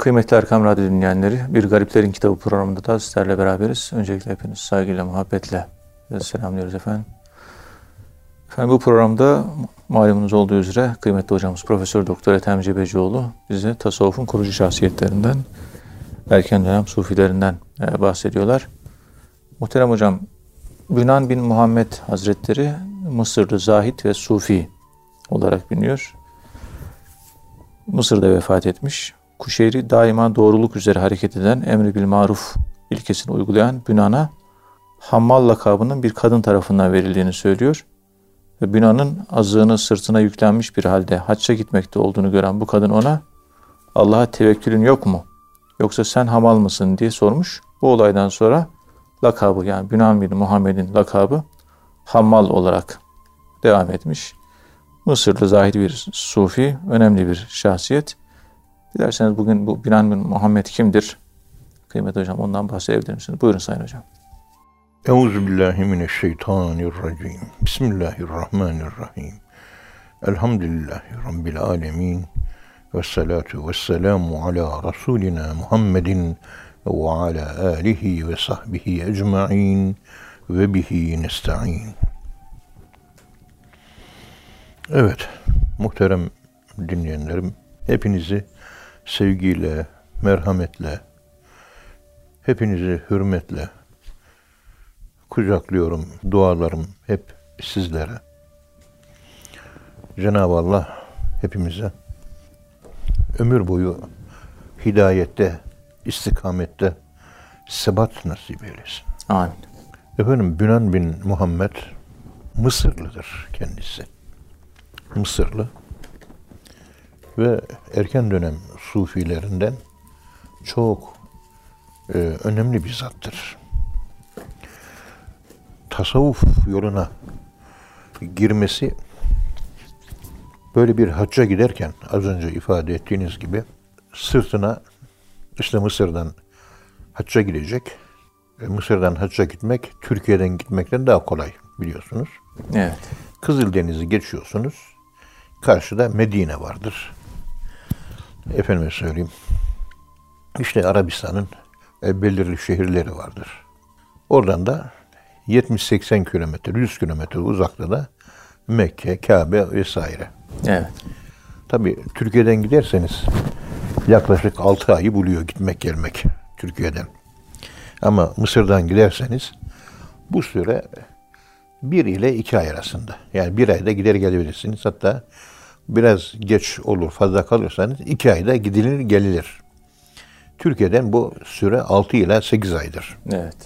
Kıymetli Erkam Radyo dinleyenleri, Bir Gariplerin Kitabı programında da sizlerle beraberiz. Öncelikle hepiniz saygıyla, muhabbetle selamlıyoruz efendim. Efendim bu programda malumunuz olduğu üzere kıymetli hocamız Profesör Doktor Ethem Cebecioğlu bize tasavvufun kurucu şahsiyetlerinden, erken dönem sufilerinden e, bahsediyorlar. Muhterem hocam, Bünan bin Muhammed Hazretleri Mısırlı zahit ve sufi olarak biliniyor. Mısır'da vefat etmiş. Kuşeyri daima doğruluk üzere hareket eden, emri bil maruf ilkesini uygulayan Bünan'a Hammal lakabının bir kadın tarafından verildiğini söylüyor. Ve Bünan'ın azığını sırtına yüklenmiş bir halde hacca gitmekte olduğunu gören bu kadın ona Allah'a tevekkülün yok mu? Yoksa sen hamal mısın diye sormuş. Bu olaydan sonra lakabı yani Bünan bin Muhammed'in lakabı Hammal olarak devam etmiş. Mısırlı zahid bir sufi, önemli bir şahsiyet. Dilerseniz bugün bu Binan bin Muhammed kimdir? Kıymetli hocam ondan bahsedebilir misiniz? Buyurun Sayın Hocam. Euzubillahimineşşeytanirracim. Bismillahirrahmanirrahim. Elhamdülillahi Rabbil alemin. Ve salatu ve selamu ala Resulina Muhammedin ve ala alihi ve sahbihi ecma'in ve bihi nesta'in. Evet, muhterem dinleyenlerim, hepinizi sevgiyle, merhametle, hepinizi hürmetle kucaklıyorum. Dualarım hep sizlere. Cenab-ı Allah hepimize ömür boyu hidayette, istikamette sebat nasip eylesin. Amin. Efendim Bünan bin Muhammed Mısırlıdır kendisi. Mısırlı ve erken dönem sufilerinden çok e, önemli bir zattır. Tasavvuf yoluna girmesi böyle bir hacca giderken az önce ifade ettiğiniz gibi sırtına işte Mısır'dan hacca gidecek. E, Mısır'dan hacca gitmek Türkiye'den gitmekten daha kolay biliyorsunuz. Evet. Kızıldeniz'i geçiyorsunuz. Karşıda Medine vardır. Efendime söyleyeyim. İşte Arabistan'ın e, belirli şehirleri vardır. Oradan da 70-80 kilometre, 100 kilometre uzakta da Mekke, Kabe vesaire. Evet. Tabii Türkiye'den giderseniz yaklaşık 6 ayı buluyor gitmek gelmek Türkiye'den. Ama Mısır'dan giderseniz bu süre bir ile iki ay arasında. Yani bir ayda gider gelebilirsiniz. Hatta biraz geç olur fazla kalırsanız iki ayda gidilir gelilir. Türkiye'den bu süre 6 ile 8 aydır. Evet.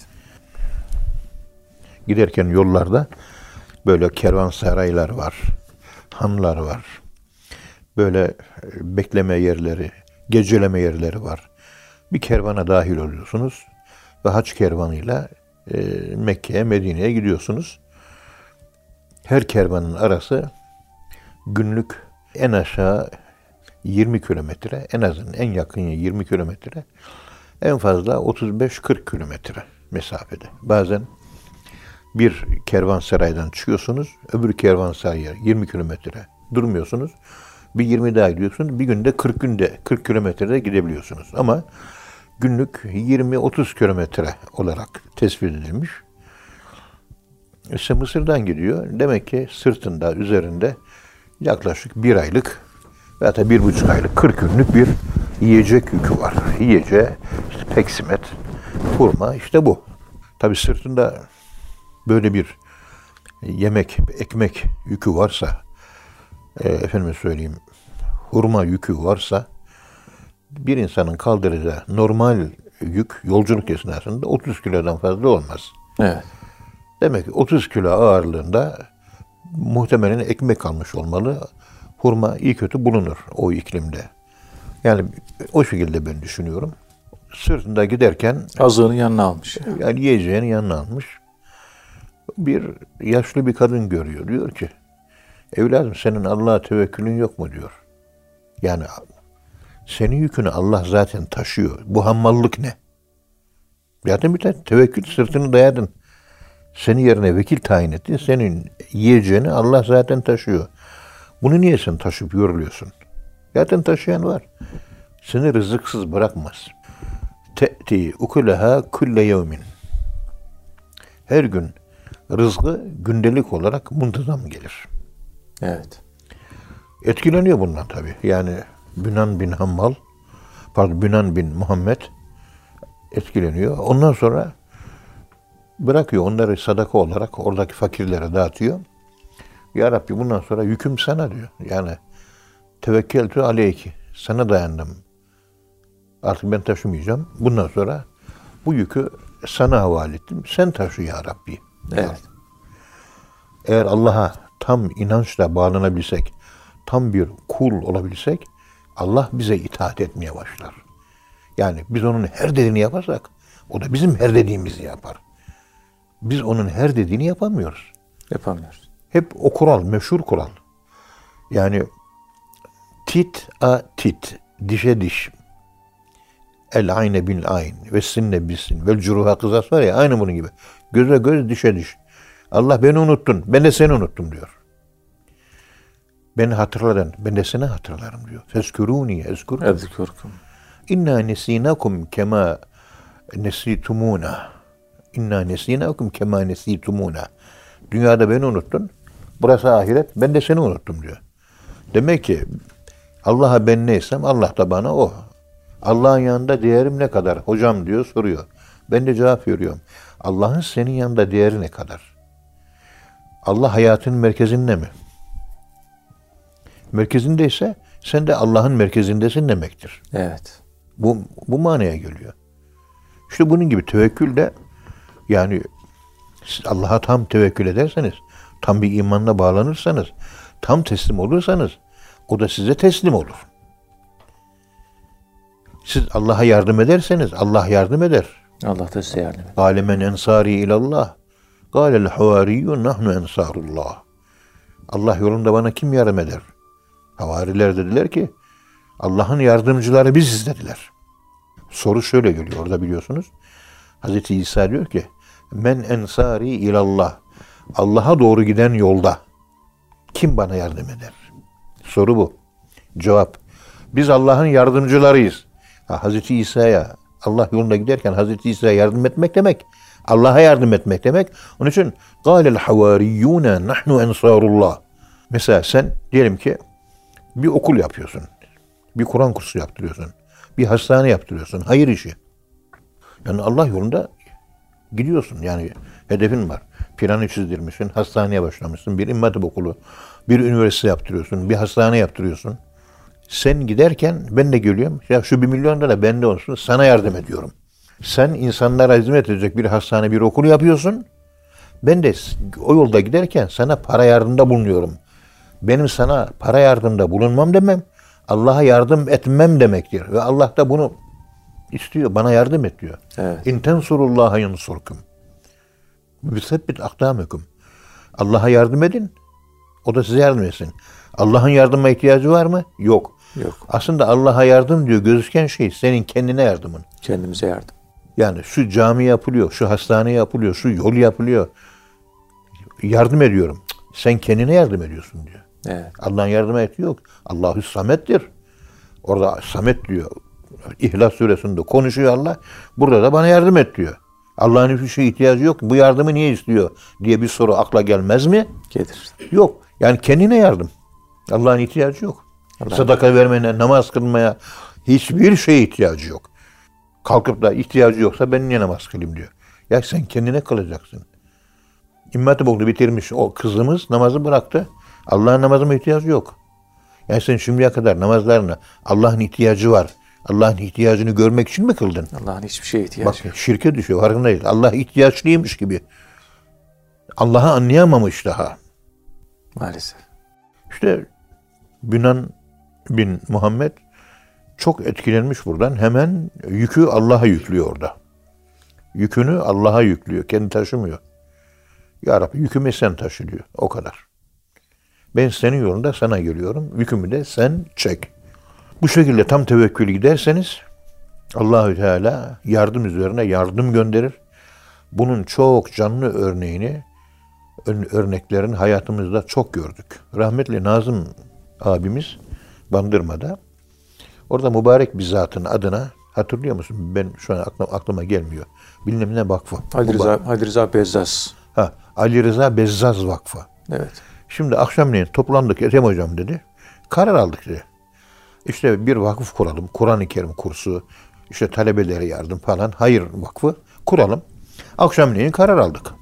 Giderken yollarda böyle kervansaraylar var, hanlar var. Böyle e, bekleme yerleri, geceleme yerleri var. Bir kervana dahil oluyorsunuz ve haç kervanıyla e, Mekke'ye, Medine'ye gidiyorsunuz. Her kervanın arası günlük en aşağı 20 kilometre, en azından en yakın 20 kilometre, en fazla 35-40 kilometre mesafede. Bazen bir kervansaraydan çıkıyorsunuz, öbür kervansaraya 20 kilometre durmuyorsunuz. Bir 20 daha gidiyorsunuz, bir günde 40 günde 40 kilometrede gidebiliyorsunuz. Ama günlük 20-30 kilometre olarak tespit edilmiş. İşte Mısır'dan gidiyor. Demek ki sırtında, üzerinde yaklaşık bir aylık veya da bir buçuk aylık, 40 günlük bir yiyecek yükü var. Yiyeceği, işte peksimet, hurma, işte bu. Tabi sırtında böyle bir yemek, ekmek yükü varsa, e, efendime söyleyeyim, hurma yükü varsa, bir insanın kaldıracağı normal yük yolculuk esnasında 30 kilodan fazla olmaz. Evet. Demek ki 30 kilo ağırlığında muhtemelen ekmek kalmış olmalı. Hurma iyi kötü bulunur o iklimde. Yani o şekilde ben düşünüyorum. Sırtında giderken Azığını yanına almış. yani yiyeceğini yanına almış. Bir yaşlı bir kadın görüyor. Diyor ki evladım senin Allah'a tevekkülün yok mu diyor. Yani senin yükünü Allah zaten taşıyor. Bu hammallık ne? Zaten bir tane tevekkül sırtını dayadın. Seni yerine vekil tayin etti. Senin yiyeceğini Allah zaten taşıyor. Bunu niye sen taşıp yoruluyorsun? Zaten taşıyan var. seni rızıksız bırakmaz. Te'ti ukuleha kulle yevmin. Her gün rızkı gündelik olarak muntazam gelir. Evet. Etkileniyor bundan tabi. Yani Bünan bin Hammal, pardon Bünan bin Muhammed etkileniyor. Ondan sonra bırakıyor onları sadaka olarak oradaki fakirlere dağıtıyor. Ya Rabbi bundan sonra yüküm sana diyor. Yani tevekkeltü aleyki. Sana dayandım. Artık ben taşımayacağım. Bundan sonra bu yükü sana havale ettim. Sen taşı ya Rabbi. Evet. Eğer Allah'a tam inançla bağlanabilsek, tam bir kul olabilsek, Allah bize itaat etmeye başlar. Yani biz onun her dediğini yaparsak, o da bizim her dediğimizi yapar. Biz onun her dediğini yapamıyoruz. Yapamıyoruz. Hep o kural, meşhur kural. Yani tit a tit, dişe diş. El ayne bil ayn ve sinne bilsin. Vel curuha kızas var ya aynı bunun gibi. Göze göz dişe diş. Allah beni unuttun. Ben de seni unuttum diyor. Beni hatırladın. Ben de seni hatırlarım diyor. Fesküruni ezkur. Ezkurkum. İnna nesinakum kema nesitumuna. İnna nesinakum kema nesitumuna. Dünyada beni unuttun. Burası ahiret. Ben de seni unuttum diyor. Demek ki Allah'a ben neysem Allah da bana o. Allah'ın yanında değerim ne kadar? Hocam diyor soruyor. Ben de cevap veriyorum. Allah'ın senin yanında değeri ne kadar? Allah hayatın merkezinde mi? Merkezindeyse sen de Allah'ın merkezindesin demektir. Evet. Bu, bu manaya geliyor. İşte bunun gibi tevekkül de yani siz Allah'a tam tevekkül ederseniz, tam bir imanla bağlanırsanız, tam teslim olursanız o da size teslim olur. Siz Allah'a yardım ederseniz Allah yardım eder. Allah da size yardım eder. Alemen ensari ilallah. Galel havariyyun nahnu ensarullah. Allah yolunda bana kim yardım eder? Havariler dediler ki Allah'ın yardımcıları biziz dediler. Soru şöyle geliyor orada biliyorsunuz. Hazreti İsa diyor ki men ensari ilallah. Allah'a doğru giden yolda kim bana yardım eder? Soru bu. Cevap. Biz Allah'ın yardımcılarıyız. Ha, Hazreti İsa'ya Allah yolunda giderken Hazreti İsa'ya yardım etmek demek. Allah'a yardım etmek demek. Onun için قَالَ الْحَوَارِيُّونَ نَحْنُ اَنْصَارُ Mesela sen diyelim ki bir okul yapıyorsun. Bir Kur'an kursu yaptırıyorsun. Bir hastane yaptırıyorsun. Hayır işi. Yani Allah yolunda gidiyorsun. Yani hedefin var. Planı çizdirmişsin. Hastaneye başlamışsın. Bir imam okulu. Bir üniversite yaptırıyorsun. Bir hastane yaptırıyorsun. Sen giderken ben de geliyorum. Ya şu bir milyon lira bende olsun. Sana yardım ediyorum. Sen insanlara hizmet edecek bir hastane, bir okul yapıyorsun. Ben de o yolda giderken sana para yardımda bulunuyorum. Benim sana para yardımda bulunmam demem, Allah'a yardım etmem demektir. Ve Allah da bunu istiyor. Bana yardım et diyor. Evet. İn tensurullaha yansurkum. Bisebbit akdamıkum. Allah'a yardım edin. O da size yardım etsin. Allah'ın yardıma ihtiyacı var mı? Yok. Yok. Aslında Allah'a yardım diyor gözüken şey senin kendine yardımın. Kendimize yardım. Yani şu cami yapılıyor, şu hastane yapılıyor, şu yol yapılıyor. Yardım ediyorum. Sen kendine yardım ediyorsun diyor. Evet. Allah'ın yardıma eti yok. Allahü Samet'tir. Orada Samet diyor. İhlas suresinde konuşuyor Allah. Burada da bana yardım et diyor. Allah'ın hiçbir şeye ihtiyacı yok. Bu yardımı niye istiyor diye bir soru akla gelmez mi? Gelir. Yok. Yani kendine yardım. Allah'ın ihtiyacı yok. Allah'ın- Sadaka vermene, namaz kılmaya hiçbir şeye ihtiyacı yok. Kalkıp da ihtiyacı yoksa ben niye namaz kılayım diyor. Ya sen kendine kılacaksın. İmam Hatip bitirmiş o kızımız namazı bıraktı. Allah'ın namazıma ihtiyacı yok. Yani sen şimdiye kadar namazlarını Allah'ın ihtiyacı var. Allah'ın ihtiyacını görmek için mi kıldın? Allah'ın hiçbir şeye ihtiyacı Bak yok. şirke düşüyor farkındayız. Allah ihtiyaçlıymış gibi. Allah'ı anlayamamış daha. Maalesef. İşte Bünan bin Muhammed çok etkilenmiş buradan. Hemen yükü Allah'a yüklüyor orada. Yükünü Allah'a yüklüyor. Kendi taşımıyor. Ya Rabbi yükümü sen taşı diyor. O kadar. Ben senin yolunda sana geliyorum. Yükümü de sen çek. Bu şekilde tam tevekkül giderseniz Allahü Teala yardım üzerine yardım gönderir. Bunun çok canlı örneğini örneklerin hayatımızda çok gördük. Rahmetli Nazım abimiz Bandırma'da Orada mübarek bir zatın adına hatırlıyor musun? Ben şu an aklıma, aklıma gelmiyor. Bilmem ne vakfı. Ali Rıza. Ali Rıza Bezzas. Ha, Ali Rıza Bezzaz Vakfı. Evet. Şimdi akşamleyin toplandık Ethem Hocam dedi. Karar aldık dedi. İşte bir vakıf kuralım. Kur'an-ı Kerim kursu, işte talebelere yardım falan. Hayır vakfı kuralım. Akşamleyin karar aldık.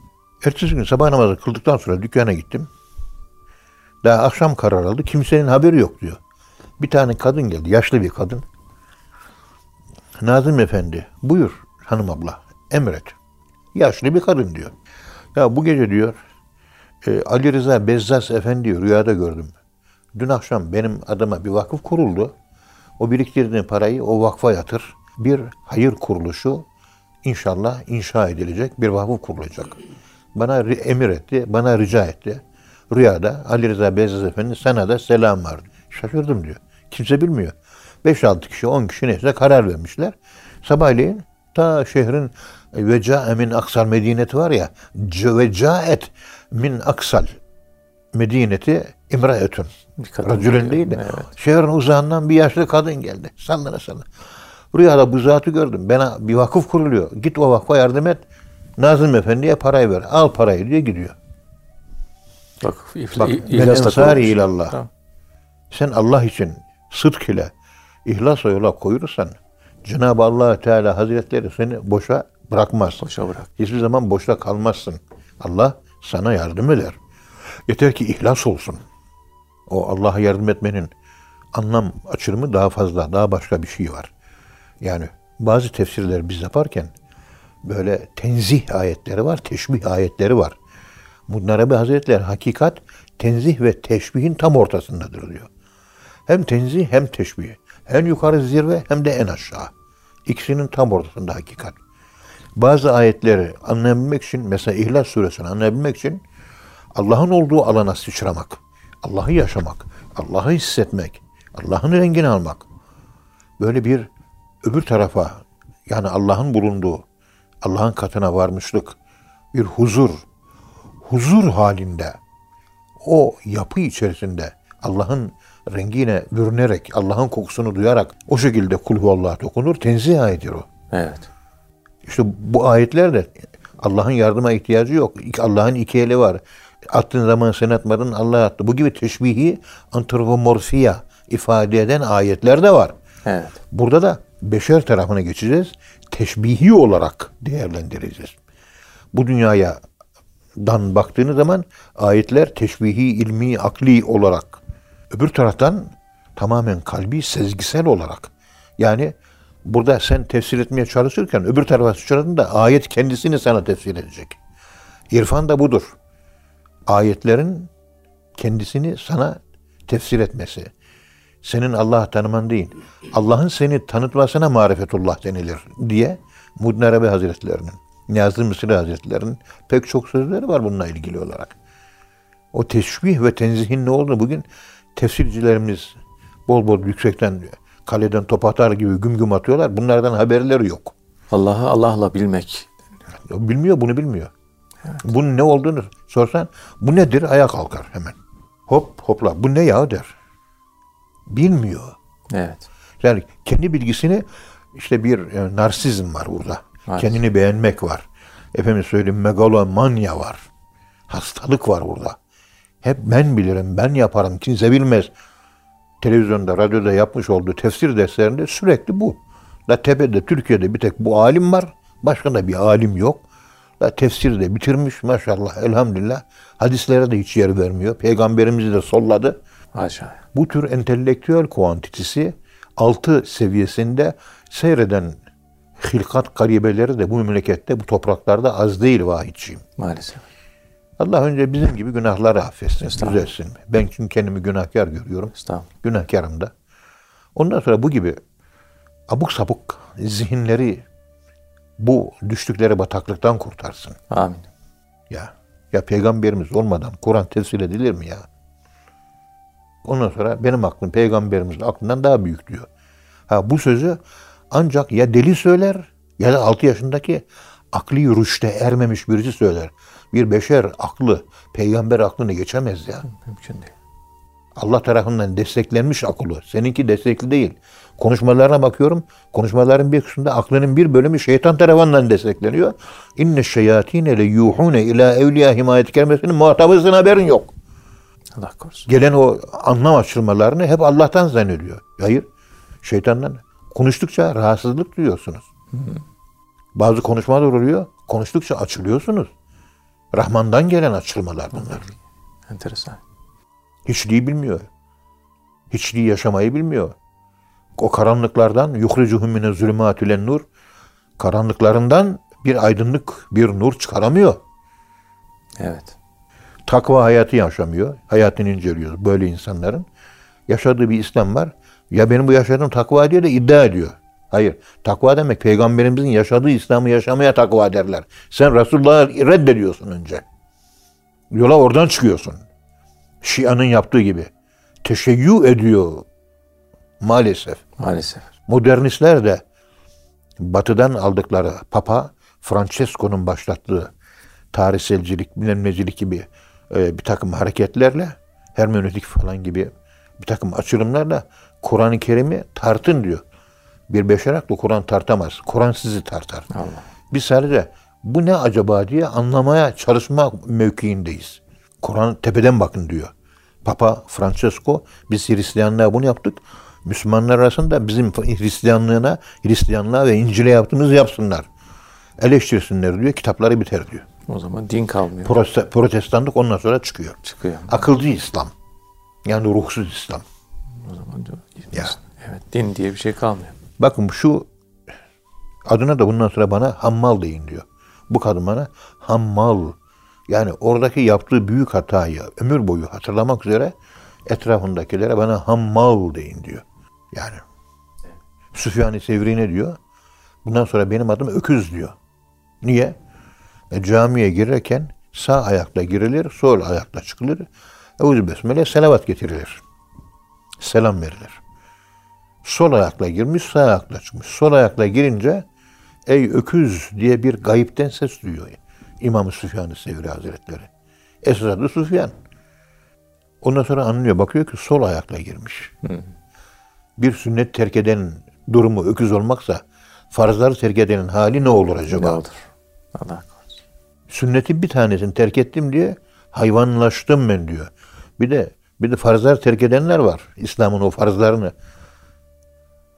Ertesi gün sabah namazı kıldıktan sonra dükkana gittim. Daha akşam karar aldı. Kimsenin haberi yok diyor. Bir tane kadın geldi. Yaşlı bir kadın. Nazım Efendi buyur hanım abla emret. Yaşlı bir kadın diyor. Ya bu gece diyor e, Ali Rıza Bezzas Efendi rüyada gördüm. Dün akşam benim adıma bir vakıf kuruldu. O biriktirdiğin parayı o vakfa yatır. Bir hayır kuruluşu inşallah inşa edilecek bir vakıf kurulacak. Bana emir etti, bana rica etti. Rüyada Ali Rıza Bezzas Efendi sana da selam var. Şaşırdım diyor. Kimse bilmiyor. 5-6 kişi, 10 kişi neyse karar vermişler. Sabahleyin ta şehrin veca min aksal medineti var ya vecaet min aksal medineti kadın Racülün değil de. Evet. Şehrin uzağından bir yaşlı kadın geldi. Sallana sallana. Rüyada bu zatı gördüm. Bana bir vakıf kuruluyor. Git o vakfa yardım et. Nazım Efendi'ye parayı ver. Al parayı diye gidiyor. Bak, ifla, Bak, ben ihlas ensari ilallah. Tamam. Sen Allah için sıdk ile ihlasla yola koyursan Cenab-ı allah Teala Hazretleri seni boşa bırakmaz. Boşa bırak. Hiçbir zaman boşta kalmazsın. Allah sana yardım eder. Yeter ki ihlas olsun. O Allah'a yardım etmenin anlam açılımı daha fazla, daha başka bir şey var. Yani bazı tefsirler biz yaparken böyle tenzih ayetleri var, teşbih ayetleri var. Muddin Hazretleri hakikat tenzih ve teşbihin tam ortasındadır diyor. Hem tenzih hem teşbih. En yukarı zirve hem de en aşağı. İkisinin tam ortasında hakikat. Bazı ayetleri anlayabilmek için, mesela İhlas suresini anlayabilmek için Allah'ın olduğu alana sıçramak, Allah'ı yaşamak, Allah'ı hissetmek, Allah'ın rengini almak. Böyle bir öbür tarafa, yani Allah'ın bulunduğu, Allah'ın katına varmışlık, bir huzur, huzur halinde, o yapı içerisinde Allah'ın rengine bürünerek, Allah'ın kokusunu duyarak o şekilde kulhu Allah dokunur. Tenzih ayetidir o. Evet. İşte bu ayetler de Allah'ın yardıma ihtiyacı yok. Allah'ın iki eli var. Attığın zaman sen atmadın Allah attı. Bu gibi teşbihi antropomorfiya ifade eden ayetler de var. Evet. Burada da beşer tarafına geçeceğiz. Teşbihi olarak değerlendireceğiz. Bu dünyaya dan baktığınız zaman ayetler teşbihi, ilmi, akli olarak. Öbür taraftan tamamen kalbi, sezgisel olarak. Yani burada sen tefsir etmeye çalışırken öbür tarafa sıçradığında ayet kendisini sana tefsir edecek. İrfan da budur. Ayetlerin kendisini sana tefsir etmesi. Senin Allah'ı tanıman değil. Allah'ın seni tanıtmasına marifetullah denilir diye Muddin Arabi Hazretlerinin, Niyazi Mısri Hazretlerinin pek çok sözleri var bununla ilgili olarak. O teşbih ve tenzihin ne olduğunu bugün tefsircilerimiz bol bol yüksekten kaleden top atar gibi güm güm atıyorlar. Bunlardan haberleri yok. Allah'ı Allah'la bilmek. Bilmiyor, bunu bilmiyor. Bunun ne olduğunu sorsan, bu nedir? Ayağa kalkar hemen. Hop hopla, bu ne ya der. Bilmiyor. Evet. Yani kendi bilgisini işte bir e, narsizm var burada. Evet. Kendini beğenmek var. Efendim söyleyeyim megalomanya var. Hastalık var burada. Hep ben bilirim, ben yaparım, kimse bilmez. Televizyonda, radyoda yapmış olduğu tefsir derslerinde sürekli bu. La tepede, Türkiye'de bir tek bu alim var. Başka da bir alim yok. La tefsiri de bitirmiş maşallah elhamdülillah. Hadislere de hiç yer vermiyor. Peygamberimizi de solladı. Haşa. Bu tür entelektüel kuantitesi altı seviyesinde seyreden hilkat garibeleri de bu memlekette, bu topraklarda az değil vahidciğim. Maalesef. Allah önce bizim gibi günahları affetsin, düzelsin. Ben çünkü kendimi günahkar görüyorum. Günahkarım da. Ondan sonra bu gibi abuk sabuk zihinleri bu düştükleri bataklıktan kurtarsın. Amin. Ya ya peygamberimiz olmadan Kur'an tefsir edilir mi ya? Ondan sonra benim aklım peygamberimizin aklından daha büyük diyor. Ha bu sözü ancak ya deli söyler ya da 6 yaşındaki akli rüşte ermemiş birisi söyler. Bir beşer aklı peygamber aklını geçemez ya. Mümkün değil. Allah tarafından desteklenmiş akıllı. Seninki destekli değil. Konuşmalarına bakıyorum. Konuşmaların bir kısmında aklının bir bölümü şeytan tarafından destekleniyor. İnne şeyatine le yuhune ila evliya himayet kelimesinin muhatabısının haberin yok. Allah korusun. Gelen o anlam açılmalarını hep Allah'tan zannediyor. Hayır. Şeytandan. Konuştukça rahatsızlık duyuyorsunuz. Bazı konuşmalar oluyor. Konuştukça açılıyorsunuz. Rahman'dan gelen açılmalar bunlar. Enteresan. Hiçliği bilmiyor. Hiçliği yaşamayı bilmiyor. O karanlıklardan yuhricuhum mine zulümatülen nur karanlıklarından bir aydınlık, bir nur çıkaramıyor. Evet. Takva hayatı yaşamıyor. Hayatını inceliyoruz böyle insanların. Yaşadığı bir İslam var. Ya benim bu yaşadığım takva diye de iddia ediyor. Hayır. Takva demek peygamberimizin yaşadığı İslam'ı yaşamaya takva derler. Sen Resulullah'ı reddediyorsun önce. Yola oradan çıkıyorsun. Şia'nın yaptığı gibi. Teşeyyü ediyor maalesef. Maalesef. Modernistler de batıdan aldıkları Papa Francesco'nun başlattığı tarihselcilik, bilmem necilik gibi e, bir takım hareketlerle hermenötik falan gibi bir takım açılımlarla Kur'an-ı Kerim'i tartın diyor. Bir beşer aklı Kur'an tartamaz. Kur'an sizi tartar. Allah. Biz sadece bu ne acaba diye anlamaya çalışma mevkiindeyiz. Kur'an tepeden bakın diyor. Papa Francesco biz Hristiyanlığa bunu yaptık. Müslümanlar arasında bizim Hristiyanlığına, Hristiyanlığa ve İncil'e yaptığımızı yapsınlar. Eleştirsinler diyor, kitapları biter diyor. O zaman din kalmıyor. Prote- Protestanlık ondan sonra çıkıyor. Çıkıyor. Akılcı İslam. Yani ruhsuz İslam. O zaman diyor. Ya. Evet. Din diye bir şey kalmıyor. Bakın şu adına da bundan sonra bana hammal deyin diyor. Bu kadın bana hammal yani oradaki yaptığı büyük hatayı ömür boyu hatırlamak üzere etrafındakilere bana hammal deyin diyor. Yani Süfyan-ı Sevri ne diyor? Bundan sonra benim adım öküz diyor. Niye? E, camiye girerken sağ ayakla girilir, sol ayakla çıkılır. Eûzü besmele selavat getirilir. Selam verilir. Sol ayakla girmiş, sağ ayakla çıkmış. Sol ayakla girince ey öküz diye bir gayipten ses duyuyor. İmam-ı Süfyan-ı Sevri Hazretleri. Esas adı Süfyan. Ondan sonra anlıyor. Bakıyor ki sol ayakla girmiş. Bir sünnet terk eden durumu öküz olmaksa farzları terk edenin hali ne olur acaba? Ne olur? Allah korusun. Sünnetin bir tanesini terk ettim diye hayvanlaştım ben diyor. Bir de bir de farzlar terk edenler var. İslam'ın o farzlarını.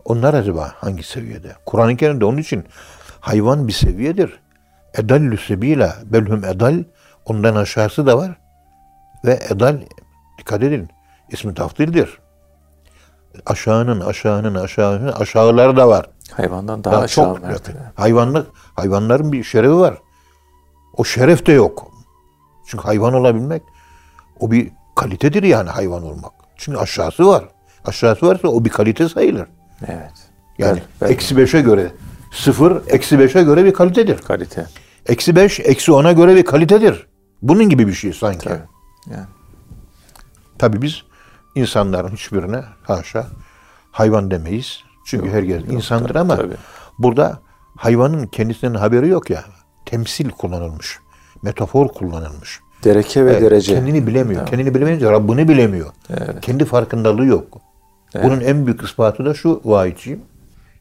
Onlar acaba hangi seviyede? Kur'an-ı Kerim'de onun için hayvan bir seviyedir. Edallü sebila belhum edal ondan aşağısı da var. Ve edal dikkat edin ismi taftildir. Aşağının aşağının aşağının aşağıları da var. Hayvandan daha, Daha aşağı çok mertebe. hayvanlık hayvanların bir şerefi var. O şeref de yok. Çünkü hayvan olabilmek o bir kalitedir yani hayvan olmak. Çünkü aşağısı var. Aşağısı varsa o bir kalite sayılır. Evet. Yani eksi beşe göre sıfır, eksi beşe göre bir kalitedir. kalite. Eksi beş, eksi ona göre bir kalitedir. Bunun gibi bir şey sanki. Tabii. Yani Tabii biz insanların hiçbirine haşa hayvan demeyiz. Çünkü herkes insandır tabii, ama tabii. burada hayvanın kendisinin haberi yok ya. Temsil kullanılmış. Metafor kullanılmış. dereke ve Evet, derece. Kendini bilemiyor. Tamam. Kendini bilemeyince Rabbini bilemiyor. Evet. Kendi farkındalığı yok. Bunun en büyük ispatı da şu vahiyçiyim.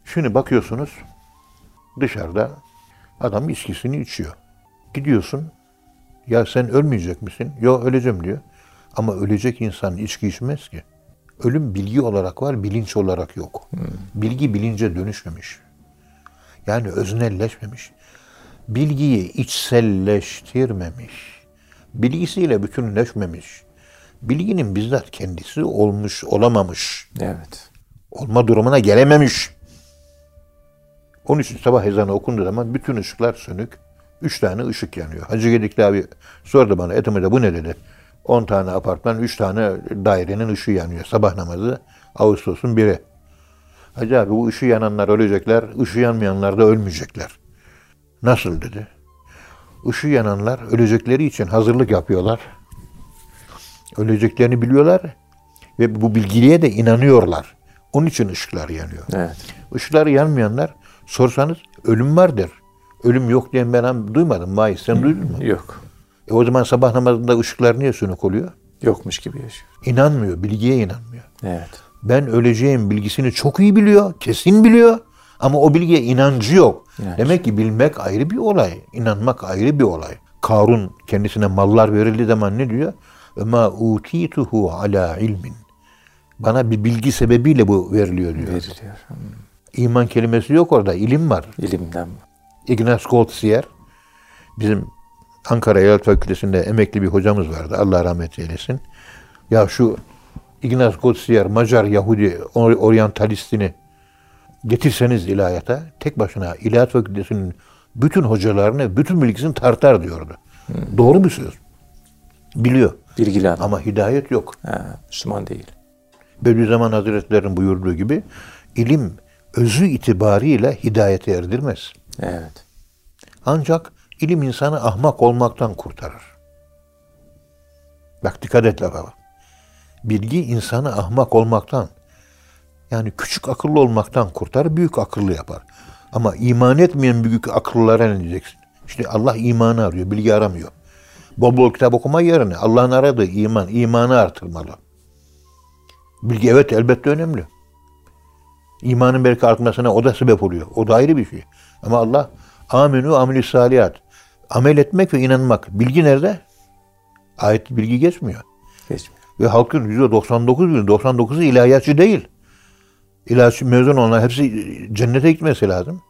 Şimdi bakıyorsunuz dışarıda adam içkisini içiyor. Gidiyorsun ya sen ölmeyecek misin? Yok öleceğim diyor. Ama ölecek insan içki içmez ki. Ölüm bilgi olarak var, bilinç olarak yok. Bilgi bilince dönüşmemiş. Yani öznelleşmemiş. Bilgiyi içselleştirmemiş. Bilgisiyle bütünleşmemiş. Bilginin bizzat kendisi olmuş, olamamış. Evet. Olma durumuna gelememiş. Onun için sabah ezanı okunduğu zaman bütün ışıklar sönük. Üç tane ışık yanıyor. Hacı Gedikli abi sordu bana Etimede bu ne dedi. 10 tane apartman, 3 tane dairenin ışığı yanıyor. Sabah namazı Ağustos'un biri. Hacı abi bu ışığı yananlar ölecekler, ışığı yanmayanlar da ölmeyecekler. Nasıl dedi. Işığı yananlar ölecekleri için hazırlık yapıyorlar. Öleceklerini biliyorlar ve bu bilgiliğe de inanıyorlar. Onun için ışıklar yanıyor. Evet. Işıkları yanmayanlar sorsanız ölüm vardır. Ölüm yok diyen ben duymadım. Mahir sen duydun mu? Yok. E o zaman sabah namazında ışıklar niye sönük oluyor? Yokmuş gibi yaşıyor. İnanmıyor, bilgiye inanmıyor. Evet. Ben öleceğim bilgisini çok iyi biliyor, kesin biliyor. Ama o bilgiye inancı yok. İnanç. Demek ki bilmek ayrı bir olay. inanmak ayrı bir olay. Karun kendisine mallar verildiği zaman ne diyor? Ama utituhu ala ilmin. Bana bir bilgi sebebiyle bu veriliyor diyor. Veriliyor. Hmm. İman kelimesi yok orada. ilim var. İlimden. Ignaz Goldziher bizim Ankara Eyalet Fakültesi'nde emekli bir hocamız vardı. Allah rahmet eylesin. Ya şu Ignaz Goldziher Macar Yahudi or- oryantalistini getirseniz ilahiyata tek başına ilahiyat fakültesinin bütün hocalarını, bütün bilgisini tartar diyordu. Doğru bir söz. Biliyor. Bilgili adam. Ama hidayet yok. Ha, Müslüman değil. Bediüzzaman Hazretleri'nin buyurduğu gibi ilim özü itibariyle hidayete erdirmez. Evet. Ancak ilim insanı ahmak olmaktan kurtarır. Bak dikkat et lafa bak. Bilgi insanı ahmak olmaktan, yani küçük akıllı olmaktan kurtarır, büyük akıllı yapar. Ama iman etmeyen büyük akıllılara ne diyeceksin? İşte Allah imanı arıyor, bilgi aramıyor. Bol bol kitap okuma yerine Allah'ın aradığı iman, imanı artırmalı. Bilgi evet elbette önemli. İmanın belki artmasına o da sebep oluyor. O da ayrı bir şey. Ama Allah amenü amilü salihat. Amel etmek ve inanmak. Bilgi nerede? Ayet bilgi geçmiyor. Geçmiyor. Ve halkın %99 99'u ilahiyatçı değil. İlahiyatçı mezun olanlar hepsi cennete gitmesi lazım.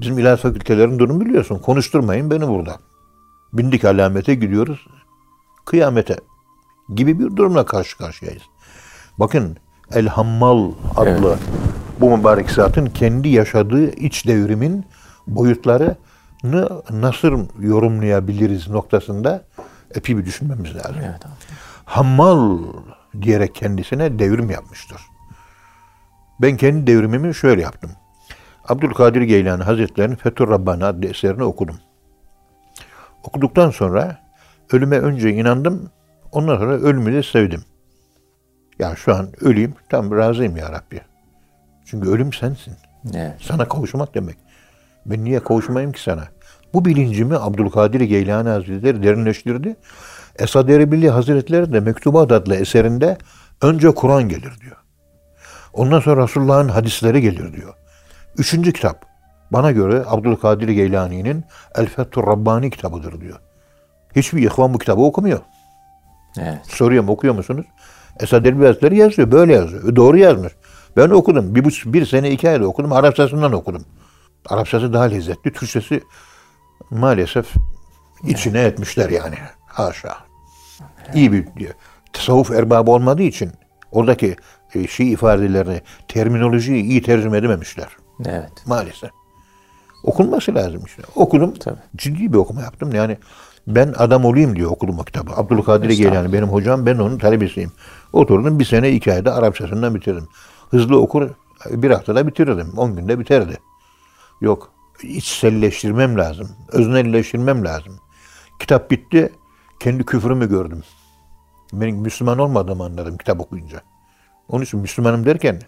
Bizim ilahiyat fakültelerin durumu biliyorsun. Konuşturmayın beni burada. Bindik alamete gidiyoruz. Kıyamete gibi bir durumla karşı karşıyayız. Bakın El Hammal adlı bu mübarek zatın kendi yaşadığı iç devrimin boyutlarını nasıl yorumlayabiliriz noktasında epey bir düşünmemiz lazım. Evet abi. Hammal diyerek kendisine devrim yapmıştır. Ben kendi devrimimi şöyle yaptım. Abdülkadir Geylani Hazretleri'nin Fethur Rabbani adlı eserini okudum. Okuduktan sonra ölüme önce inandım, ondan sonra ölümü de sevdim. Ya şu an öleyim, tam razıyım ya Rabbi. Çünkü ölüm sensin. Evet. Sana kavuşmak demek. Ben niye kavuşmayayım ki sana? Bu bilincimi Abdülkadir Geylani Hazretleri derinleştirdi. Esad Erbil Hazretleri de Mektubat adlı eserinde önce Kur'an gelir diyor. Ondan sonra Resulullah'ın hadisleri gelir diyor. Üçüncü kitap bana göre Abdülkadir Geylani'nin El Fethur Rabbani kitabıdır diyor. Hiçbir ihvan bu kitabı okumuyor. Evet. Soruyorum okuyor musunuz? Esad Erbil Hazretleri yazıyor. Böyle yazıyor. E, Doğru yazmış. Ben okudum. Bir, bir sene iki ayda okudum. Arapçasından okudum. Arapçası daha lezzetli. Türkçesi maalesef içine etmişler yani. Haşa. İyi bir diyor. Tasavvuf erbabı olmadığı için oradaki e, şey ifadelerini, terminolojiyi iyi tercüme edememişler. Evet. Maalesef. Okunması lazım işte. Okudum. Tabii. Ciddi bir okuma yaptım. Yani ben adam olayım diye okudum o kitabı. Abdülkadir Geylani benim hocam. Ben onun talebesiyim. Oturdum bir sene iki ayda Arapçasından bitirdim. Hızlı okur bir haftada bitirirdim. On günde biterdi. Yok. içselleştirmem lazım. Öznelleştirmem lazım. Kitap bitti. Kendi küfrümü gördüm. Benim Müslüman olmadığımı anladım kitap okuyunca. Onun için Müslümanım derken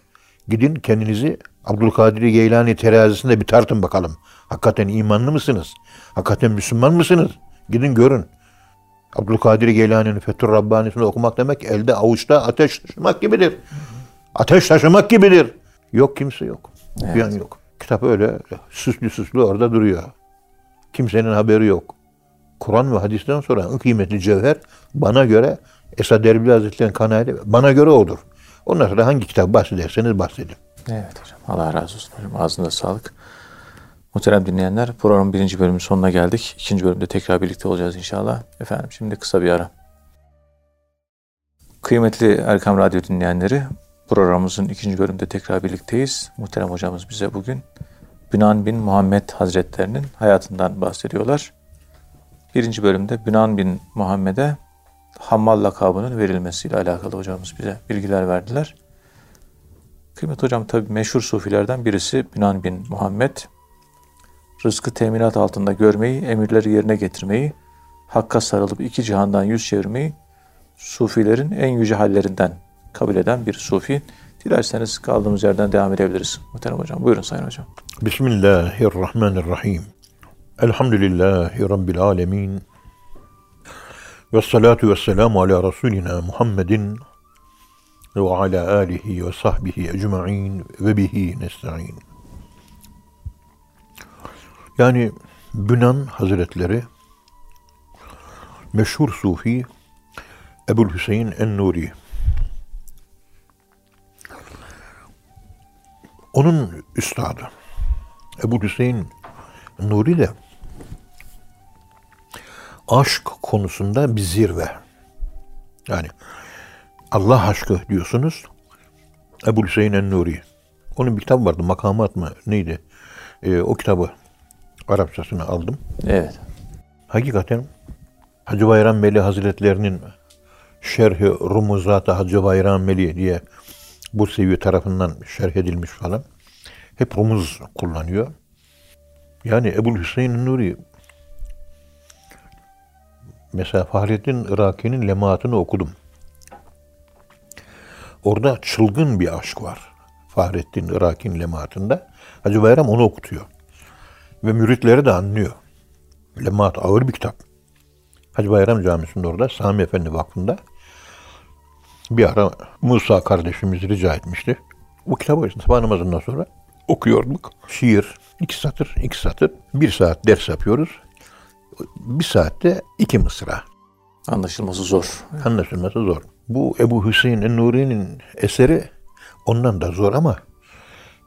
gidin kendinizi Abdülkadir Geylani terazisinde bir tartın bakalım. Hakikaten imanlı mısınız? Hakikaten Müslüman mısınız? Gidin görün. Abdülkadir Geylani'nin Fethur Rabbani'sini okumak demek elde avuçta ateş taşımak gibidir. Ateş taşımak gibidir. Yok kimse yok. Okuyan yok. Kitap öyle süslü süslü orada duruyor. Kimsenin haberi yok. Kur'an ve hadisten sonra en kıymetli cevher bana göre Esad Erbil Hazretleri'nin kanaati bana göre odur. Ondan sonra hangi kitap bahsederseniz bahsedin. Evet hocam. Allah razı olsun hocam. Ağzında sağlık. Muhterem dinleyenler programın birinci bölümünün sonuna geldik. İkinci bölümde tekrar birlikte olacağız inşallah. Efendim şimdi kısa bir ara. Kıymetli Erkam Radyo dinleyenleri programımızın ikinci bölümünde tekrar birlikteyiz. Muhterem hocamız bize bugün Bünan bin Muhammed Hazretlerinin hayatından bahsediyorlar. Birinci bölümde Bünan bin Muhammed'e Hammal lakabının verilmesiyle alakalı hocamız bize bilgiler verdiler. Kıymet hocam tabi meşhur sufilerden birisi Bünan bin Muhammed. Rızkı teminat altında görmeyi, emirleri yerine getirmeyi, hakka sarılıp iki cihandan yüz çevirmeyi sufilerin en yüce hallerinden kabul eden bir sufi. Dilerseniz kaldığımız yerden devam edebiliriz. Muhterem hocam. Buyurun Sayın hocam. Bismillahirrahmanirrahim. Elhamdülillahi Rabbil alemin. Ve salatu ve selamu ala Resulina Muhammedin ve ala alihi ve sahbihi ecma'in ve bihi nesta'in. Yani Bünan Hazretleri meşhur sufi Ebul Hüseyin en-Nuri. Onun üstadı Ebu Hüseyin Nuri de aşk konusunda bir zirve. Yani Allah aşkı diyorsunuz. Ebu Hüseyin en-Nuri. Onun bir kitabı vardı. Makamat mı? Neydi? Ee, o kitabı Arapçasını aldım. Evet. Hakikaten Hacı Bayram Veli Hazretlerinin Şerhi Rumuzat-ı Hacı Bayram Veli diye bu seviye tarafından şerh edilmiş falan. Hep rumuz kullanıyor. Yani Ebu Hüseyin Nuri mesela Fahrettin Iraki'nin lemaatını okudum. Orada çılgın bir aşk var. Fahrettin Iraki'nin lemaatında. Hacı Bayram onu okutuyor. Ve müritleri de anlıyor. Lemaat ağır bir kitap. Hacı Bayram Camisi'nde orada Sami Efendi Vakfı'nda bir ara Musa kardeşimiz rica etmişti. Bu kitabı sabah namazından sonra okuyorduk. Şiir, iki satır, iki satır. Bir saat ders yapıyoruz. Bir saatte iki mısra. Anlaşılması zor. Anlaşılması zor. Bu Ebu Hüseyin en-Nuri'nin eseri ondan da zor ama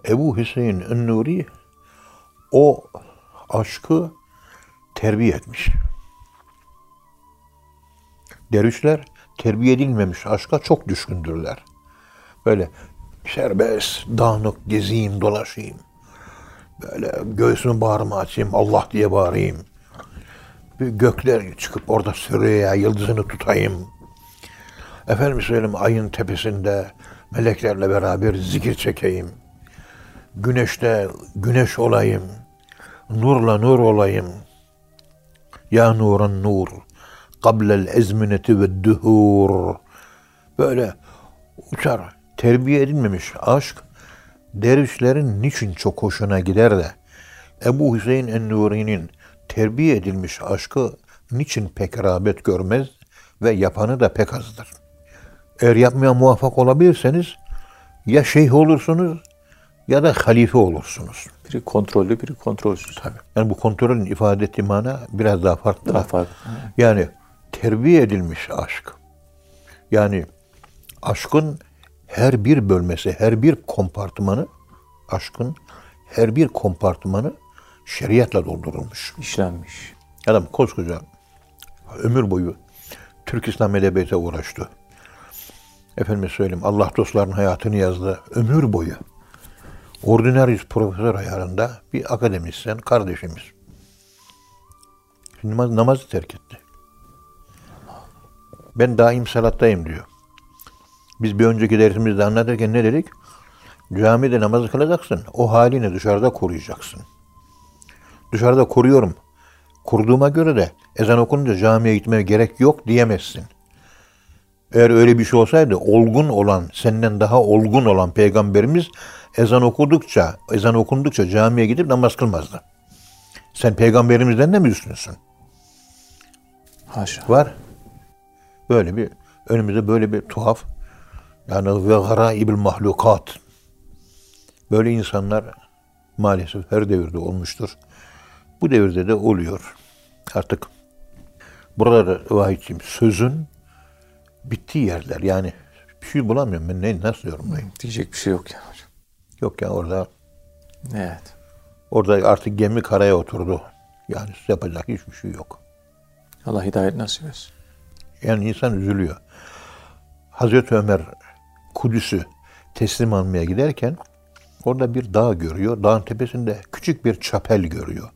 Ebu Hüseyin en-Nuri o aşkı terbiye etmiş. Dervişler terbiye edilmemiş aşka çok düşkündürler. Böyle serbest, dağınık gezeyim, dolaşayım. Böyle göğsümü bağrıma açayım, Allah diye bağırayım. Bir gökler çıkıp orada sürüye yıldızını tutayım. Efendim söyleyeyim ayın tepesinde meleklerle beraber zikir çekeyim. Güneşte güneş olayım. Nurla nur olayım. Ya nuran nur. Kablel ezmineti ve duhur. Böyle uçar. Terbiye edilmemiş aşk dervişlerin niçin çok hoşuna gider de Ebu Hüseyin en-Nuri'nin terbiye edilmiş aşkı niçin pek rağbet görmez ve yapanı da pek azdır. Eğer yapmaya muvaffak olabilirseniz ya şeyh olursunuz ya da halife olursunuz. Biri kontrollü, biri kontrolsüz. Tabii. Yani bu kontrolün ifade ettiği mana biraz daha farklı. Daha farklı. Yani terbiye edilmiş aşk. Yani aşkın her bir bölmesi, her bir kompartımanı, aşkın her bir kompartımanı şeriatla doldurulmuş. İşlenmiş. Adam koskoca ömür boyu Türk İslam edebiyete uğraştı. Efendim söyleyeyim Allah dostlarının hayatını yazdı. Ömür boyu. Ordinarius profesör ayarında bir akademisyen kardeşimiz. Namaz, namazı terk etti. Ben daim salattayım diyor. Biz bir önceki dersimizde anlatırken ne dedik? Camide namazı kılacaksın. O halini dışarıda koruyacaksın. Dışarıda koruyorum. Kurduğuma göre de ezan okununca camiye gitmeye gerek yok diyemezsin. Eğer öyle bir şey olsaydı olgun olan, senden daha olgun olan peygamberimiz ezan okudukça, ezan okundukça camiye gidip namaz kılmazdı. Sen peygamberimizden de mi üstünsün? Haşa. Var. Böyle bir önümüzde böyle bir tuhaf yani ve garaibil mahlukat. Böyle insanlar maalesef her devirde olmuştur. Bu devirde de oluyor. Artık burada vahiyçiyim sözün bittiği yerler yani bir şey bulamıyorum ben ne nasıl yorumlayayım. Diyecek bir şey yok yani hocam. Yok ya orada Evet. orada artık gemi karaya oturdu. Yani yapacak hiçbir şey yok. Allah hidayet nasip etsin. Yani insan üzülüyor. Hazreti Ömer Kudüs'ü teslim almaya giderken orada bir dağ görüyor. Dağın tepesinde küçük bir çapel görüyor.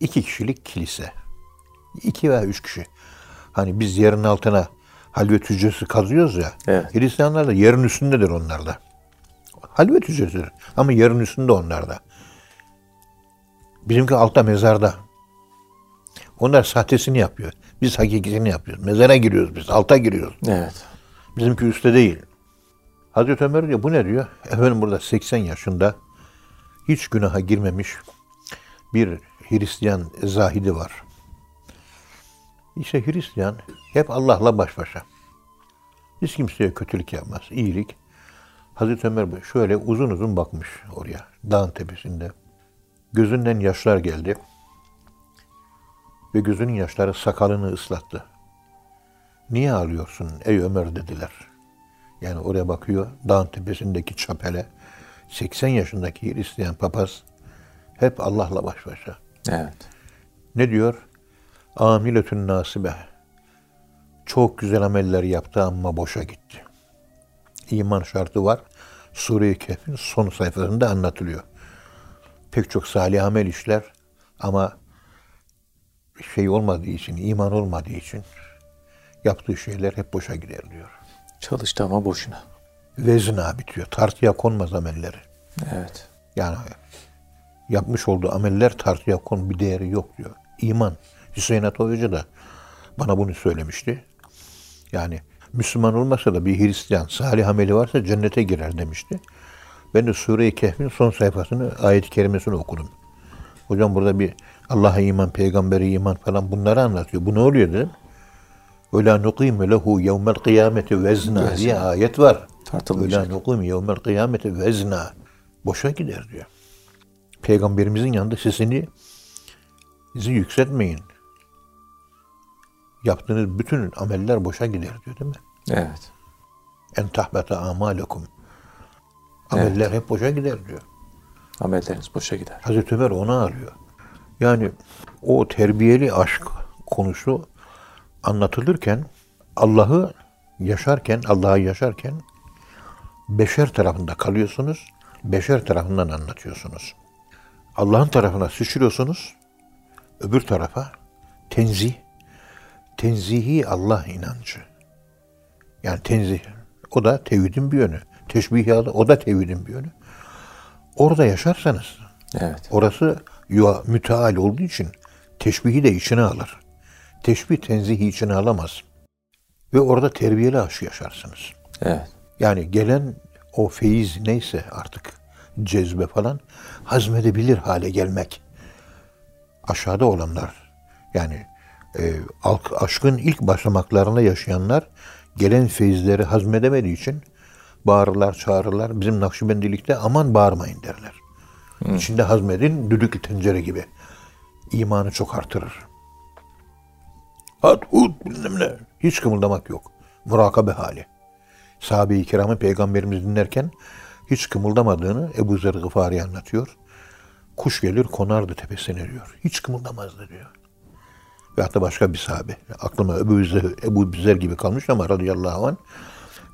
İki kişilik kilise. İki veya üç kişi. Hani biz yerin altına halvet hücresi kazıyoruz ya. Evet. Hristiyanlar da yerin üstündedir onlar da. Halvet hücresidir. Ama yerin üstünde onlar da. Bizimki altta mezarda. Onlar sahtesini yapıyor. Biz hakikisini yapıyoruz. Mezara giriyoruz biz. Alta giriyoruz. Evet. Bizimki üstte değil. Hazreti Ömer diyor bu ne diyor? Efendim burada 80 yaşında hiç günaha girmemiş bir Hristiyan zahidi var. İşte Hristiyan hep Allah'la baş başa. Hiç kimseye kötülük yapmaz. İyilik. Hazreti Ömer şöyle uzun uzun bakmış oraya. Dağın tepesinde. Gözünden yaşlar geldi. Ve gözünün yaşları sakalını ıslattı. Niye ağlıyorsun ey Ömer dediler. Yani oraya bakıyor dağın tepesindeki çapele. 80 yaşındaki Hristiyan papaz hep Allah'la baş başa. Evet. Ne diyor? Amiletün nasibe. Çok güzel ameller yaptı ama boşa gitti. İman şartı var. Sure-i Kehf'in son sayfasında anlatılıyor. Pek çok salih amel işler ama şey olmadığı için, iman olmadığı için yaptığı şeyler hep boşa gider diyor. Çalıştı ama boşuna. Vezna bitiyor. Tartıya konmaz amelleri. Evet. Yani yapmış olduğu ameller tartıya kon bir değeri yok diyor. İman. Hüseyin Hoca da bana bunu söylemişti. Yani Müslüman olmasa da bir Hristiyan salih ameli varsa cennete girer demişti. Ben de Sure-i Kehf'in son sayfasını, ayet-i kerimesini okudum. Hocam burada bir Allah'a iman, peygambere iman falan bunları anlatıyor. Bu ne oluyor dedim. Öyle nukime lehu yevmel kıyameti vezna diye ayet var. Tartılmayacak. Öyle nukime yevmel kıyameti vezna. Boşa gider diyor. Peygamberimizin yanında sesini bizi yükseltmeyin. Yaptığınız bütün ameller boşa gider diyor değil mi? Evet. En tahbeta amalekum. Ameller hep boşa gider diyor. Amelleriniz boşa gider. Hazreti Ömer onu arıyor. Yani o terbiyeli aşk konusu anlatılırken Allah'ı yaşarken, Allah'ı yaşarken beşer tarafında kalıyorsunuz, beşer tarafından anlatıyorsunuz. Allah'ın tarafına sıçrıyorsunuz, öbür tarafa tenzih, tenzihi Allah inancı. Yani tenzih, o da tevhidin bir yönü. Teşbih o da tevhidin bir yönü. Orada yaşarsanız, Evet. orası yuva müteal olduğu için teşbihi de içine alır. Teşbih tenzihi içine alamaz. Ve orada terbiyeli aşk yaşarsınız. Evet. Yani gelen o feyiz neyse artık cezbe falan hazmedebilir hale gelmek. Aşağıda olanlar yani e, aşkın ilk basamaklarında yaşayanlar gelen feyizleri hazmedemediği için bağırırlar, çağırırlar. Bizim Nakşibendilikte aman bağırmayın derler. İçinde hazmedin düdüklü tencere gibi. İmanı çok artırır. Hat, hut, bilmem ne. Hiç kımıldamak yok. Murakabe hali. Sahabe-i kiramı peygamberimiz dinlerken hiç kımıldamadığını Ebu Zer Gıfari anlatıyor. Kuş gelir konardı tepesine diyor. Hiç kımıldamazdı diyor. Ve hatta başka bir sahabe. Aklıma Ebu Zer, Ebu Zer gibi kalmış ama radıyallahu anh.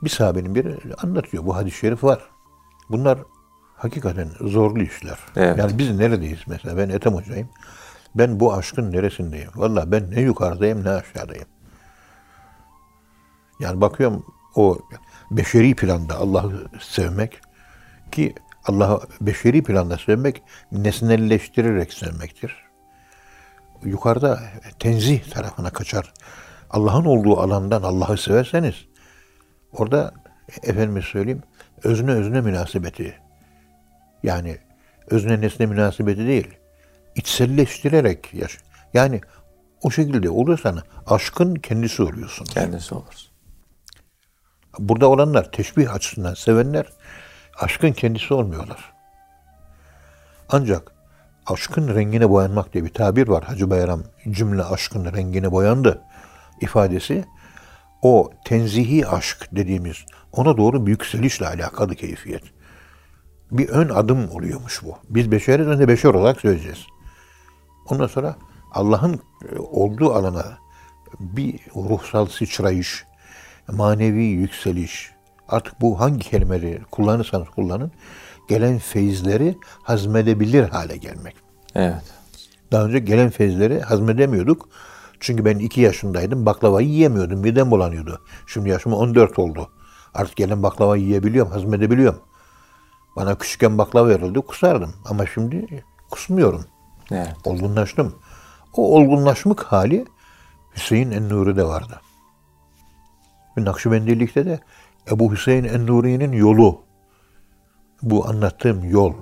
Bir sahabenin biri anlatıyor. Bu hadis-i şerif var. Bunlar hakikaten zorlu işler. Evet. Yani biz neredeyiz mesela? Ben Ethem Hoca'yım. Ben bu aşkın neresindeyim? Valla ben ne yukarıdayım ne aşağıdayım. Yani bakıyorum o beşeri planda Allah'ı sevmek ki Allah'ı beşeri planda sevmek nesnelleştirerek sevmektir. Yukarıda tenzih tarafına kaçar. Allah'ın olduğu alandan Allah'ı severseniz orada efendime söyleyeyim özne özne münasebeti yani özne nesne münasebeti değil içselleştirerek yaş. Yani o şekilde olursan aşkın kendisi oluyorsun. Kendisi olur. Burada olanlar teşbih açısından sevenler aşkın kendisi olmuyorlar. Ancak aşkın rengine boyanmak diye bir tabir var. Hacı Bayram cümle aşkın rengine boyandı ifadesi. O tenzihi aşk dediğimiz ona doğru bir yükselişle alakalı keyfiyet. Bir ön adım oluyormuş bu. Biz beşeriz önce beşer olarak söyleyeceğiz. Ondan sonra Allah'ın e, olduğu alana bir ruhsal sıçrayış, manevi yükseliş, artık bu hangi kelimeleri kullanırsanız kullanın, gelen feyizleri hazmedebilir hale gelmek. Evet. Daha önce gelen feyizleri hazmedemiyorduk. Çünkü ben iki yaşındaydım, baklavayı yiyemiyordum, midem bulanıyordu. Şimdi yaşım 14 oldu. Artık gelen baklava yiyebiliyorum, hazmedebiliyorum. Bana küçükken baklava verildi, kusardım. Ama şimdi kusmuyorum. Evet. Olgunlaştım. O olgunlaşmak hali Hüseyin en-Nuri'de vardı. Ve Nakşibendilikte de Ebu Hüseyin en-Nuri'nin yolu, bu anlattığım yol,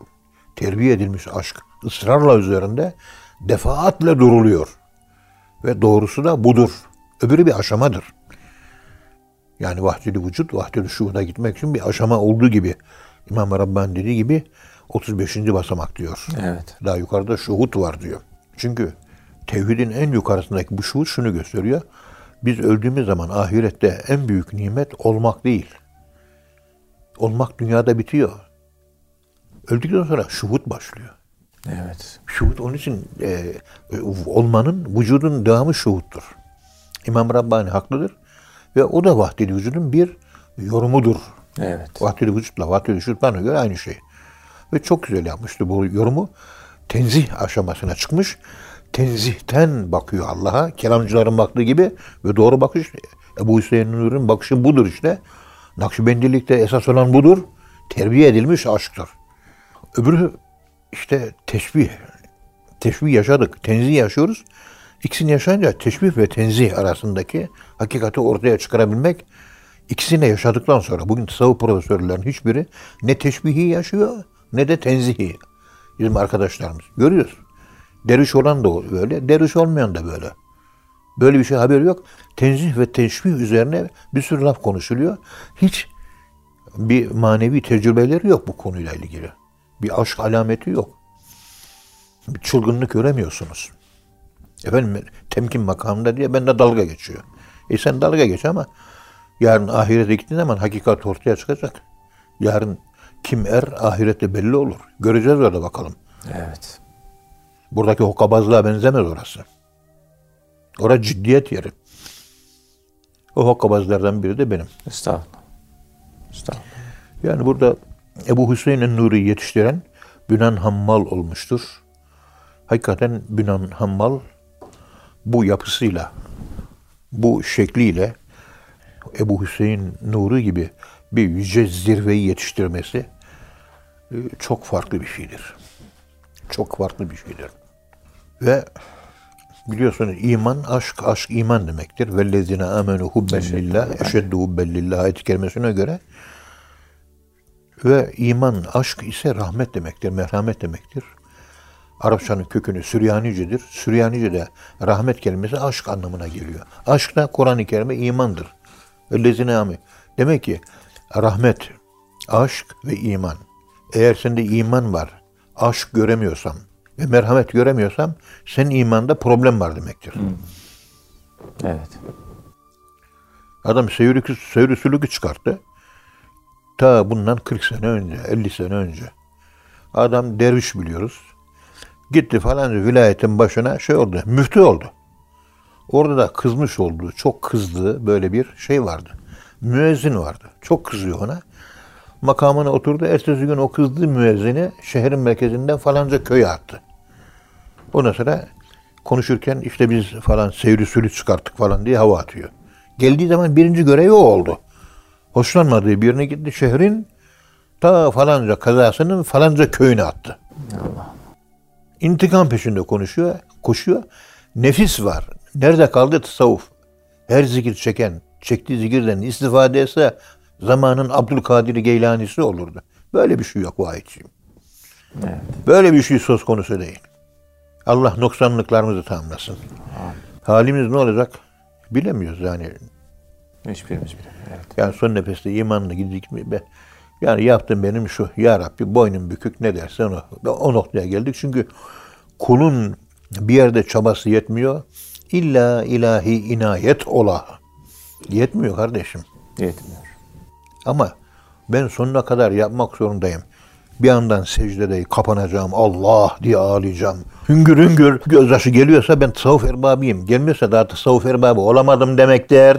terbiye edilmiş aşk ısrarla üzerinde defaatle duruluyor. Ve doğrusu da budur. Öbürü bir aşamadır. Yani vahdeli vücut, vahdeli şuhuda gitmek için bir aşama olduğu gibi. İmam Rabbani dediği gibi 35. basamak diyor. Evet. Daha yukarıda şuhut var diyor. Çünkü tevhidin en yukarısındaki bu şuhut şunu gösteriyor. Biz öldüğümüz zaman ahirette en büyük nimet olmak değil. Olmak dünyada bitiyor. Öldükten sonra şuhut başlıyor. Evet. Şuhut onun için e, olmanın, vücudun devamı şuhuttur. İmam Rabbani haklıdır. Ve o da vahdeli vücudun bir yorumudur. Evet. Vahdeli vücutla vahdeli vücut bana göre aynı şey. Ve çok güzel yapmıştı bu yorumu. Tenzih aşamasına çıkmış. Tenzihten bakıyor Allah'a. Kelamcıların baktığı gibi ve doğru bakış Ebu Hüseyin Nur'un bakışı budur işte. Nakşibendilikte esas olan budur. Terbiye edilmiş aşktır. Öbürü işte teşbih. Teşbih yaşadık. Tenzih yaşıyoruz. İkisini yaşayınca teşbih ve tenzih arasındaki hakikati ortaya çıkarabilmek ikisini yaşadıktan sonra bugün tasavvuf profesörlerin hiçbiri ne teşbihi yaşıyor ne de tenzihi. Bizim arkadaşlarımız. Görüyoruz. Derviş olan da böyle, derviş olmayan da böyle. Böyle bir şey haberi yok. Tenzih ve teşbih üzerine bir sürü laf konuşuluyor. Hiç bir manevi tecrübeleri yok bu konuyla ilgili. Bir aşk alameti yok. Bir çılgınlık göremiyorsunuz. Efendim temkin makamında diye ben de dalga geçiyor. E sen dalga geç ama yarın ahirete gittiğin zaman hakikat ortaya çıkacak. Yarın kim er ahirette belli olur. Göreceğiz orada bakalım. Evet. Buradaki hokkabazlığa benzemez orası. Orası ciddiyet yeri. O hokkabazlardan biri de benim. Estağfurullah. Estağfurullah. Yani burada Ebu Hüseyin'in Nuri yetiştiren Bünan Hammal olmuştur. Hakikaten Bünan Hammal bu yapısıyla, bu şekliyle Ebu Hüseyin Nuri gibi bir yüce zirveyi yetiştirmesi e, çok farklı bir şeydir. Çok farklı bir şeydir. Ve biliyorsunuz iman aşk, aşk iman demektir. Vellezine amenu hubben lillah, eşeddu hubben lillah ayet kelimesine göre ve iman, aşk ise rahmet demektir, merhamet demektir. Arapçanın kökünü Süryanicedir. Süryanice de rahmet kelimesi aşk anlamına geliyor. Aşk da Kur'an-ı Kerim'e imandır. Ellezine ami. Demek ki rahmet, aşk ve iman. Eğer sende iman var, aşk göremiyorsam ve merhamet göremiyorsam senin imanda problem var demektir. Evet. Adam seyri, seyri sülükü çıkarttı. Ta bundan 40 sene önce, 50 sene önce. Adam derviş biliyoruz. Gitti falanca vilayetin başına şey oldu, müftü oldu. Orada da kızmış olduğu, çok kızdığı böyle bir şey vardı. Müezzin vardı. Çok kızıyor ona. Makamına oturdu. Ertesi gün o kızdığı müezzini şehrin merkezinden falanca köye attı. Ondan sonra konuşurken işte biz falan seyri sülü çıkarttık falan diye hava atıyor. Geldiği zaman birinci görevi o oldu. Hoşlanmadığı birine gitti şehrin ta falanca kazasının falanca köyüne attı. Allah. İntikam peşinde konuşuyor, koşuyor. Nefis var. Nerede kaldı tasavvuf? Her zikir çeken, çektiği zikirden istifade etse zamanın Abdülkadir Geylanisi olurdu. Böyle bir şey yok vahiyçiyim. Evet. Böyle bir şey söz konusu değil. Allah noksanlıklarımızı tamamlasın. Halimiz ne olacak bilemiyoruz yani. Hiçbirimiz bilemiyor. Evet. Yani son nefeste imanla gidecek mi? be? Yani yaptım benim şu. Ya Rabbi boynum bükük ne dersen o. O noktaya geldik. Çünkü kulun bir yerde çabası yetmiyor. İlla ilahi inayet ola. Yetmiyor kardeşim. Yetmiyor. Ama ben sonuna kadar yapmak zorundayım. Bir yandan secdede kapanacağım, Allah diye ağlayacağım. Hüngür hüngür gözyaşı geliyorsa ben tasavvuf erbabıyım. Gelmiyorsa daha tasavvuf erbabı olamadım demektir.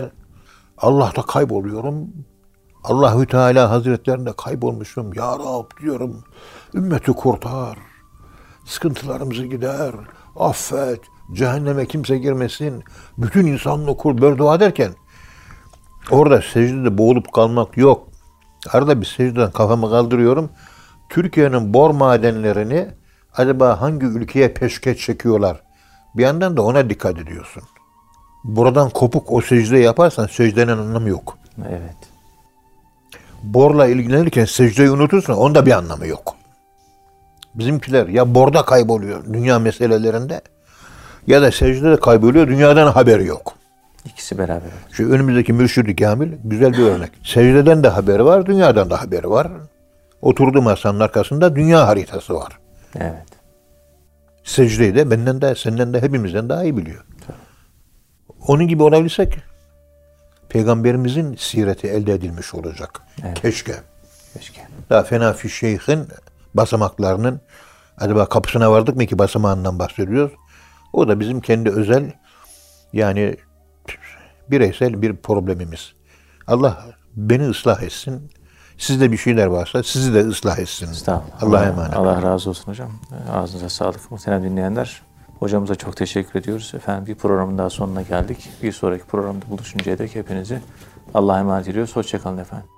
Allah'ta kayboluyorum. Allahü Teala Hazretlerinde kaybolmuşum. Ya Rab diyorum. Ümmeti kurtar. Sıkıntılarımızı gider. Affet. Cehenneme kimse girmesin. Bütün insanlığı kur. Böyle dua derken orada secdede boğulup kalmak yok. Arada bir secdeden kafamı kaldırıyorum. Türkiye'nin bor madenlerini acaba hangi ülkeye peşkeş çekiyorlar? Bir yandan da ona dikkat ediyorsun. Buradan kopuk o secde yaparsan secdenin anlamı yok. Evet. Borla ilgilenirken secdeyi unutursan onda bir anlamı yok. Bizimkiler ya borda kayboluyor dünya meselelerinde ya da secdede kayboluyor dünyadan haberi yok. İkisi beraber. Şu önümüzdeki mürşid-i kamil güzel bir örnek. Secdeden de haberi var, dünyadan da haberi var. Oturduğu masanın arkasında dünya haritası var. Evet. Secdeyi de benden de senden de hepimizden daha iyi biliyor. Onun gibi olabilsek peygamberimizin sireti elde edilmiş olacak. Evet. Keşke. Keşke. Daha fena fi şeyhin basamaklarının acaba kapısına vardık mı ki basamağından bahsediyoruz. O da bizim kendi özel yani bireysel bir problemimiz. Allah beni ıslah etsin. Sizde bir şeyler varsa sizi de ıslah etsin. Estağfurullah. Allah'a Allah, emanet. Allah razı olsun hocam. Ağzınıza sağlık muhterem dinleyenler. Hocamıza çok teşekkür ediyoruz. Efendim bir programın daha sonuna geldik. Bir sonraki programda buluşuncaya dek hepinizi Allah'a emanet ediyoruz. Hoşçakalın efendim.